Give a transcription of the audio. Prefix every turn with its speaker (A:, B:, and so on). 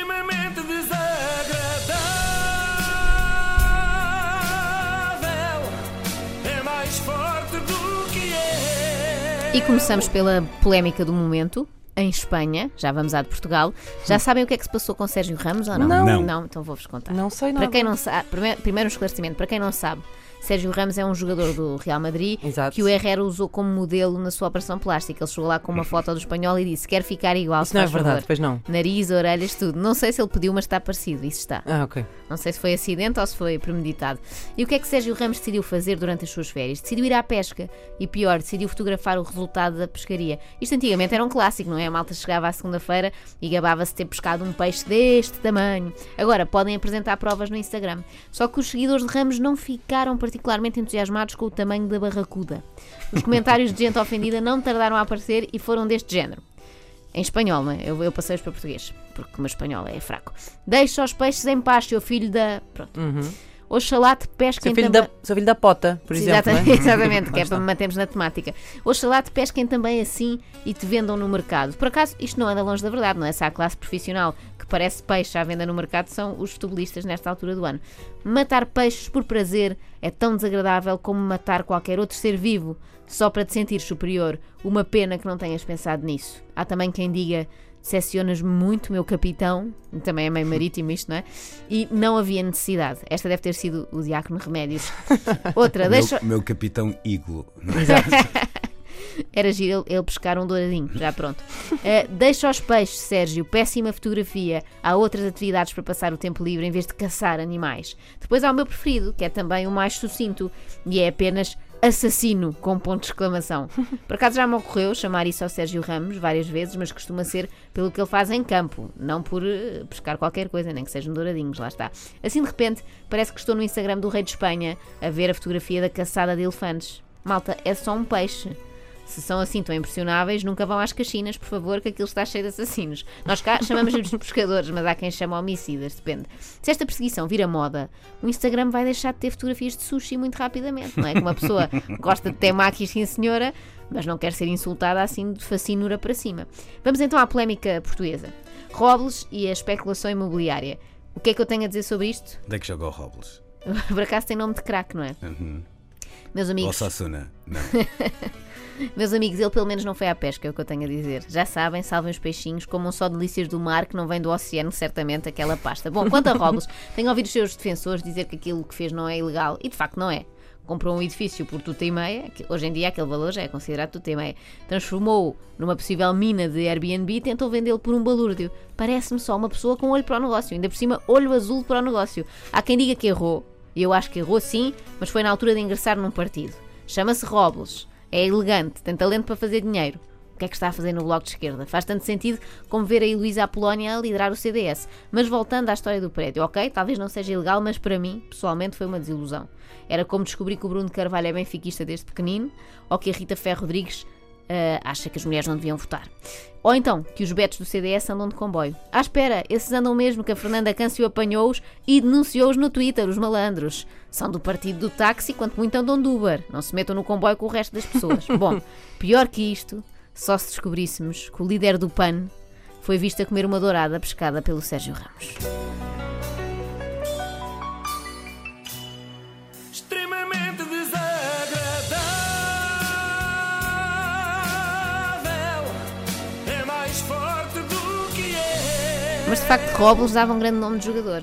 A: extremamente desagradável. É mais forte do que é.
B: E começamos pela polémica do momento. Em Espanha, já vamos à de Portugal. Já sabem o que é que se passou com Sérgio Ramos ou não?
C: Não.
B: Não, então vou-vos contar.
C: Não sei
B: Para quem não sabe, primeiro, primeiro um esclarecimento, para quem não sabe, Sérgio Ramos é um jogador do Real Madrid
C: Exato.
B: que o Herrera usou como modelo na sua operação plástica. Ele chegou lá com uma foto do espanhol e disse: Quer ficar igual,
C: Isso não é verdade,
B: favor."
C: pois não.
B: Nariz, orelhas, tudo. Não sei se ele pediu, mas está parecido. Isso está.
C: Ah, ok.
B: Não sei se foi acidente ou se foi premeditado. E o que é que Sérgio Ramos decidiu fazer durante as suas férias? Decidiu ir à pesca. E pior, decidiu fotografar o resultado da pescaria. Isto antigamente era um clássico, não é? A malta chegava à segunda-feira e gabava-se de ter pescado um peixe deste tamanho. Agora, podem apresentar provas no Instagram. Só que os seguidores de Ramos não ficaram particularmente entusiasmados com o tamanho da barracuda. Os comentários de gente ofendida não tardaram a aparecer e foram deste género. Em espanhol, não é? Eu, eu passei-os para português, porque o meu espanhol é fraco. Deixa os peixes em paz, seu filho da. Pronto. Oxalá te pesquem
C: Seu filho,
B: também.
C: da, seu filho da pota, por exemplo.
B: Exatamente,
C: não é?
B: exatamente, que é para me mantermos na temática. Oxalá te pesquem também assim e te vendam no mercado. Por acaso, isto não anda longe da verdade, não é? Se há a classe profissional que parece peixe à venda no mercado, são os futebolistas nesta altura do ano. Matar peixes por prazer é tão desagradável como matar qualquer outro ser vivo, só para te sentir superior. Uma pena que não tenhas pensado nisso. Há também quem diga. Decepcionas muito, meu capitão, também é meio marítimo isto, não é? E não havia necessidade. Esta deve ter sido o Diácono Remédios. Outra, deixa.
D: Meu, meu capitão Iglo.
B: Era giro ele, ele pescar um douradinho, já pronto. Eh, deixa os peixes, Sérgio, péssima fotografia. Há outras atividades para passar o tempo livre em vez de caçar animais. Depois há o meu preferido, que é também o mais sucinto, e é apenas assassino, com ponto de exclamação. Por acaso já me ocorreu chamar isso ao Sérgio Ramos várias vezes, mas costuma ser pelo que ele faz em campo, não por eh, pescar qualquer coisa, nem que sejam douradinhos, lá está. Assim de repente, parece que estou no Instagram do Rei de Espanha a ver a fotografia da caçada de elefantes. Malta, é só um peixe. Se são assim tão impressionáveis, nunca vão às caxinas, por favor, que aquilo está cheio de assassinos. Nós cá chamamos-lhes de pescadores, mas há quem chama homicidas, depende. Se esta perseguição vira moda, o Instagram vai deixar de ter fotografias de sushi muito rapidamente, não é? Que uma pessoa gosta de temakis, sim senhora, mas não quer ser insultada assim de facinura para cima. Vamos então à polémica portuguesa. Robles e a especulação imobiliária. O que é que eu tenho a dizer sobre isto?
D: Onde é que joga o Robles?
B: Por acaso tem nome de craque, não é?
D: Uhum.
B: Meus amigos,
D: Sassuna? Não.
B: Meus amigos, ele pelo menos não foi à pesca, é o que eu tenho a dizer. Já sabem, salvem os peixinhos, comam só delícias do mar que não vem do oceano, certamente, aquela pasta. Bom, quanto a Robles, tenho ouvido os seus defensores dizer que aquilo que fez não é ilegal, e de facto não é. Comprou um edifício por tuta e meia, que hoje em dia aquele valor já é considerado tuta e meia, transformou-o numa possível mina de Airbnb e tentou vendê-lo por um balúrdio. Parece-me só uma pessoa com olho para o negócio, ainda por cima, olho azul para o negócio. Há quem diga que errou, e eu acho que errou sim, mas foi na altura de ingressar num partido. Chama-se Robles. É elegante, tem talento para fazer dinheiro. O que é que está a fazer no Bloco de Esquerda? Faz tanto sentido como ver a Heloísa Apolónia a liderar o CDS. Mas voltando à história do prédio, ok, talvez não seja ilegal, mas para mim, pessoalmente, foi uma desilusão. Era como descobrir que o Bruno Carvalho é benfiquista desde pequenino, ou que a Rita Ferro Rodrigues ah, acha que as mulheres não deviam votar. Ou então, que os betos do CDS andam de comboio. Ah, espera, esses andam mesmo que a Fernanda Câncio apanhou-os e denunciou-os no Twitter, os malandros. São do partido do táxi, quanto muito andam de Uber. Não se metam no comboio com o resto das pessoas. Bom, pior que isto, só se descobríssemos que o líder do PAN foi visto a comer uma dourada pescada pelo Sérgio Ramos. Mas de facto, Robles dava um grande nome de jogador.